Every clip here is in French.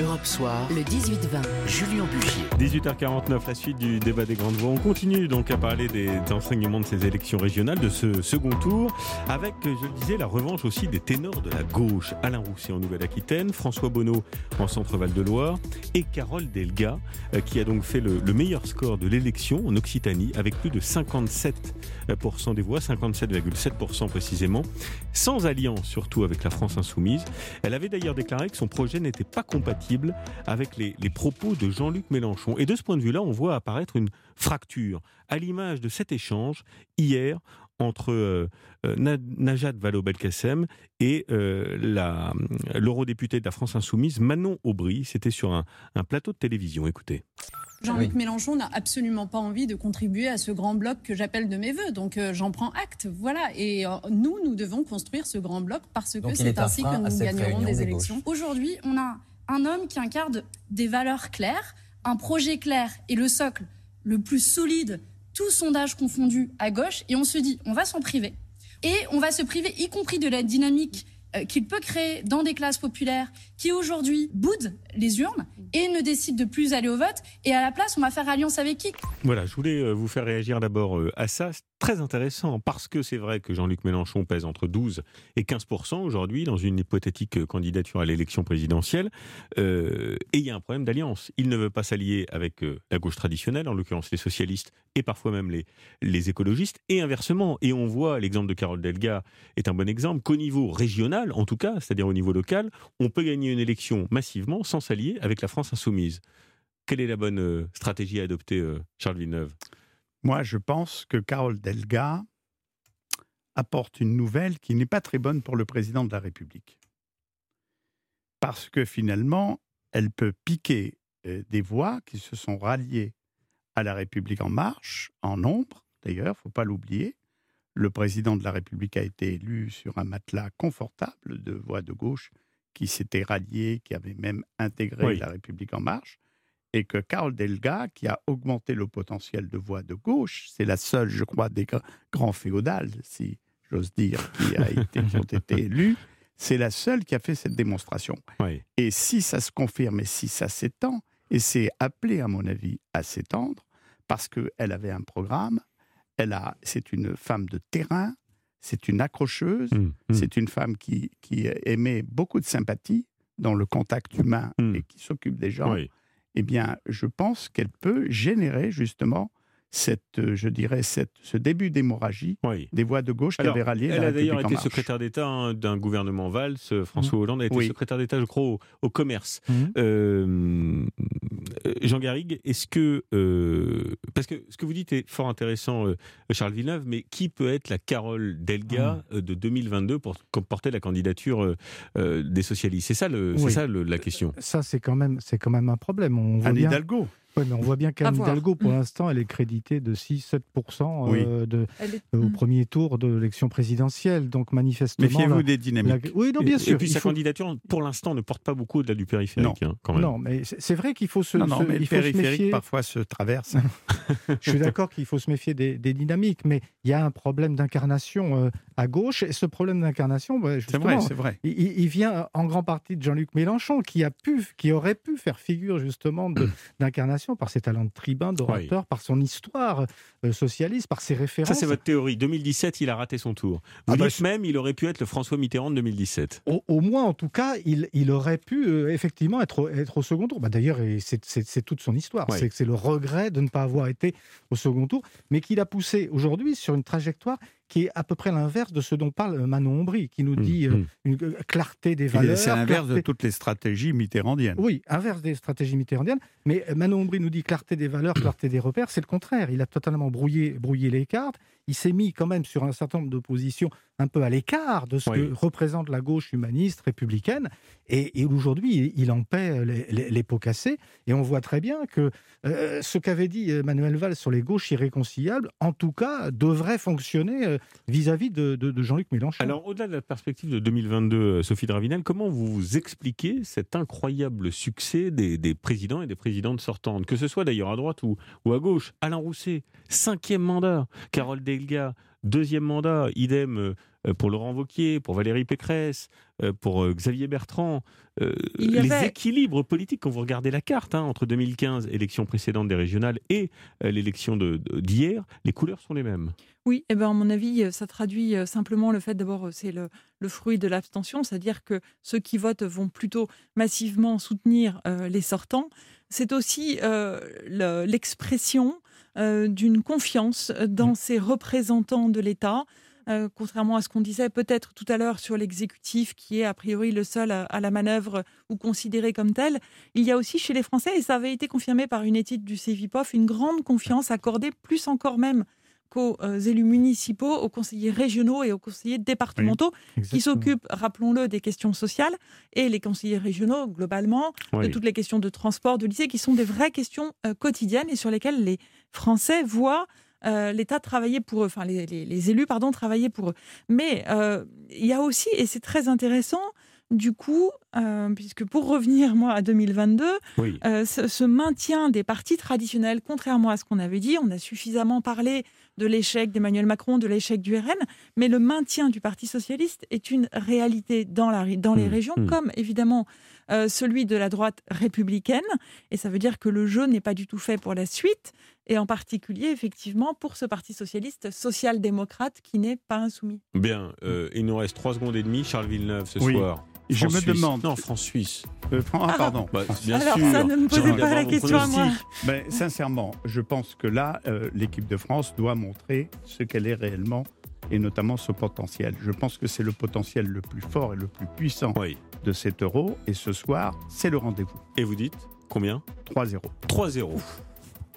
Europe Soir, le 18-20, Julien Bugier. 18h49, la suite du débat des grandes voix. On continue donc à parler des enseignements de ces élections régionales, de ce second tour, avec, je le disais, la revanche aussi des ténors de la gauche. Alain Rousset en Nouvelle-Aquitaine, François Bonneau en Centre-Val de Loire et Carole Delga, euh, qui a donc fait le, le meilleur score de l'élection en Occitanie, avec plus de 57% des voix, 57,7% précisément, sans alliance surtout avec la France insoumise. Elle avait d'ailleurs déclaré que son projet n'était pas compatible avec les, les propos de Jean-Luc Mélenchon. Et de ce point de vue-là, on voit apparaître une fracture, à l'image de cet échange hier entre euh, euh, Na- Najat Vallaud-Belkacem et euh, la- l'eurodéputée de la France Insoumise, Manon Aubry. C'était sur un, un plateau de télévision. Écoutez. Jean-Luc Mélenchon n'a absolument pas envie de contribuer à ce grand bloc que j'appelle de mes voeux. Donc euh, j'en prends acte. Voilà. Et euh, nous, nous devons construire ce grand bloc parce que c'est ainsi que nous gagnerons des des élections. Aujourd'hui, on a un homme qui incarne des valeurs claires, un projet clair et le socle le plus solide, tous sondages confondus à gauche, et on se dit, on va s'en priver. Et on va se priver, y compris de la dynamique euh, qu'il peut créer dans des classes populaires qui aujourd'hui boudent les urnes et ne décident de plus aller au vote. Et à la place, on va faire alliance avec qui? Voilà, je voulais euh, vous faire réagir d'abord euh, à ça. Très intéressant parce que c'est vrai que Jean-Luc Mélenchon pèse entre 12 et 15% aujourd'hui dans une hypothétique euh, candidature à l'élection présidentielle. Et il y a un problème d'alliance. Il ne veut pas s'allier avec la gauche traditionnelle, en l'occurrence les socialistes et parfois même les, les écologistes, et inversement. Et on voit, l'exemple de Carole Delga est un bon exemple, qu'au niveau régional, en tout cas, c'est-à-dire au niveau local, on peut gagner une élection massivement sans s'allier avec la France insoumise. Quelle est la bonne euh, stratégie à adopter, euh, Charles Villeneuve? Moi, je pense que Carole Delga apporte une nouvelle qui n'est pas très bonne pour le président de la République. Parce que finalement, elle peut piquer euh, des voix qui se sont ralliées à la République en marche, en nombre, d'ailleurs, il ne faut pas l'oublier. Le président de la République a été élu sur un matelas confortable de voix de gauche qui s'étaient ralliées, qui avaient même intégré Oui. la République en marche et que Carl Delga, qui a augmenté le potentiel de voix de gauche, c'est la seule, je crois, des gr- grands féodales, si j'ose dire, qui, a été, qui ont été élus, c'est la seule qui a fait cette démonstration. Oui. Et si ça se confirme et si ça s'étend, et c'est appelé, à mon avis, à s'étendre, parce qu'elle avait un programme, elle a, c'est une femme de terrain, c'est une accrocheuse, Mmh, mmh. c'est une femme qui, qui aimait beaucoup de sympathie dans le contact humain Mm. et qui s'occupe des gens Oui. Eh bien, je pense qu'elle peut générer justement cette, euh, je dirais, cette, ce début d'hémorragie Oui. des voix de gauche qui avaient rallié Elle la a d'ailleurs été secrétaire d'État hein, d'un gouvernement Valls. François Hollande a été Oui. secrétaire d'État, je crois, au, au commerce. Mhm. Euh, Jean Garrigue, est-ce que euh, parce que ce que vous dites est fort intéressant, euh, Charles Villeneuve, mais qui peut être la Carole Delga euh, de 2022 pour porter la candidature euh, des socialistes? C'est ça, le, c'est Oui. ça le- la question. Ça, c'est quand même, c'est quand même un problème. On voit Anne bien, Hidalgo. Ouais, mais on voit bien qu'Anne. Hidalgo, pour Mm. l'instant, elle est créditée de 6-7% Oui. euh, est- au Mm. premier tour de l'élection présidentielle. Donc, manifestement. Méfiez-vous la- des la- dynamiques. Oui, non, bien et, sûr. et puis sa faut- candidature, pour l'instant, ne porte pas beaucoup au-delà du périphérique, hein, quand même. Non, mais c'est vrai qu'il faut se, Non, non, se- mais le il se périphérique méfier. parfois se traverse. Je suis d'accord qu'il faut se méfier des, des dynamiques, mais il y a un problème d'incarnation euh, à gauche. Et ce problème d'incarnation, bah, C'est vrai, c'est vrai. il, vient en grande partie de Jean-Luc Mélenchon, qui a pu, qui aurait pu faire figure justement d'incarnation par ses talents de tribun, d'orateur, par son histoire euh, socialiste, par ses références. Ça, c'est votre théorie. 2017, il a raté son tour. Vous Ah bah, dites même, il aurait pu être le François Mitterrand de 2017. Au, au moins, en tout cas, il, il aurait pu euh, effectivement être, au- être au second tour. Bah, D'ailleurs, c'est toute son histoire. C'est le regret de ne pas avoir été au second tour, mais qu'il a poussé aujourd'hui sur une trajectoire qui est à peu près l'inverse de ce dont parle euh, Manon Ombry, qui nous dit euh, Mmh. une euh, clarté des Et valeurs. C'est l'inverse de clarté- toutes les stratégies mitterrandiennes. Oui, inverse des stratégies mitterrandiennes. Mais Manon Ombry nous dit clarté des valeurs, clarté des repères. C'est le contraire. Il a totalement brouillé, brouillé les cartes. Il s'est mis quand même sur un certain nombre de positions un peu à l'écart de ce Oui. que représente la gauche humaniste républicaine. Et, et aujourd'hui, il en paie les, les- les pots cassés. Et on voit très bien que euh, ce qu'avait dit Manuel Valls sur les gauches irréconciliables, en tout cas, devrait fonctionner euh, vis-à-vis de, de- de Jean-Luc Mélenchon. Alors, au-delà de la perspective de 2022, euh, Sophie Dravinel, comment vous expliquez cet incroyable succès des, des présidents et des présidentes sortantes, que ce soit d'ailleurs à droite ou, ou à gauche Alain Rousset, cinquième mandat. Carole Delga, deuxième mandat. Idem, euh, pour Laurent Wauquiez, pour Valérie Pécresse, euh, pour euh, Xavier Bertrand. Il y Les avait- équilibres politiques, quand vous regardez la carte, hein, entre 2015, élection précédente des régionales, et l'élection d'hier, les couleurs sont les mêmes. Oui, eh ben, à mon avis, ça traduit simplement le fait, d'abord, c'est le, le fruit de l'abstention, c'est-à-dire que ceux qui votent vont plutôt massivement soutenir euh, les sortants. C'est aussi euh, le- l'expression euh, d'une confiance dans ces représentants de l'État. euh, contrairement à ce qu'on disait peut-être tout à l'heure sur l'exécutif, qui est a priori le seul à, à la manœuvre ou considéré comme tel, il y a aussi chez les Français, et ça avait été confirmé par une étude du CEVIPOF, une grande confiance accordée plus encore même qu'aux euh, élus municipaux, aux conseillers régionaux et aux conseillers départementaux qui s'occupent, rappelons-le, des questions sociales et les conseillers régionaux, globalement, Oui. de toutes les questions de transport, de lycée, qui sont des vraies questions euh, quotidiennes et sur lesquelles les Français voient euh, l'État travailler pour eux, enfin les, les- les élus, pardon, travailler pour eux. Mais euh, il y a aussi, et c'est très intéressant, du coup, euh, puisque pour revenir, moi, à 2022, Oui. euh, ce, ce maintien des partis traditionnels, contrairement à ce qu'on avait dit, on a suffisamment parlé de l'échec d'Emmanuel Macron, de l'échec du RN, mais le maintien du Parti socialiste est une réalité dans, la, dans les Mmh, régions, mmh. comme évidemment euh, celui de la droite républicaine. Et ça veut dire que le jeu n'est pas du tout fait pour la suite, et en particulier, effectivement, pour ce Parti socialiste social-démocrate qui n'est pas insoumis. Bien, euh, il nous reste 3 secondes et demie. Charles Villeneuve, ce Oui. soir. Je me France-Suisse. demande- Non, France-Suisse. Euh, Fran- ah, pardon. Bah, France- bien Alors, sûr. ça, ne me posez pas la question à moi. Ben, sincèrement, je pense que là, euh, l'équipe de France doit montrer ce qu'elle est réellement et notamment ce potentiel. Je pense que c'est le potentiel le plus fort et le plus puissant Oui. de cet euro. Et ce soir, c'est le rendez-vous. Et vous dites combien? 3-0. 3-0.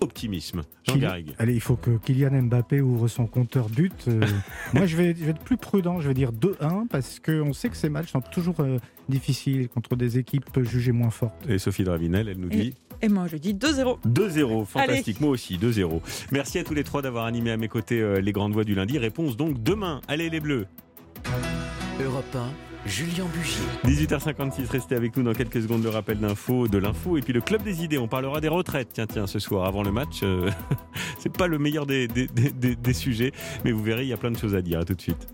Optimisme. Jean Garrigue. Allez, il faut que Kylian Mbappé ouvre son compteur but. Euh, moi, je vais, je vais être plus prudent. Je vais dire 2-1 parce qu'on sait que ces matchs sont toujours euh, difficiles contre des équipes jugées moins fortes. Et Sophie Dravinel, elle nous dit Et moi, je dis 2-0. 2-0. Fantastique. Moi aussi, 2-0. Merci à tous les trois d'avoir animé à mes côtés euh, les grandes voix du lundi. Réponse donc demain. Allez les Bleus. Europe 1, Julien Bugier. 18h56, restez avec nous dans quelques secondes le rappel d'info, de l'info et puis le club des idées. On parlera des retraites. Tiens, tiens, ce soir avant le match, euh, c'est pas le meilleur des, sujets, mais vous verrez, il y a plein de choses à dire. Tout de suite.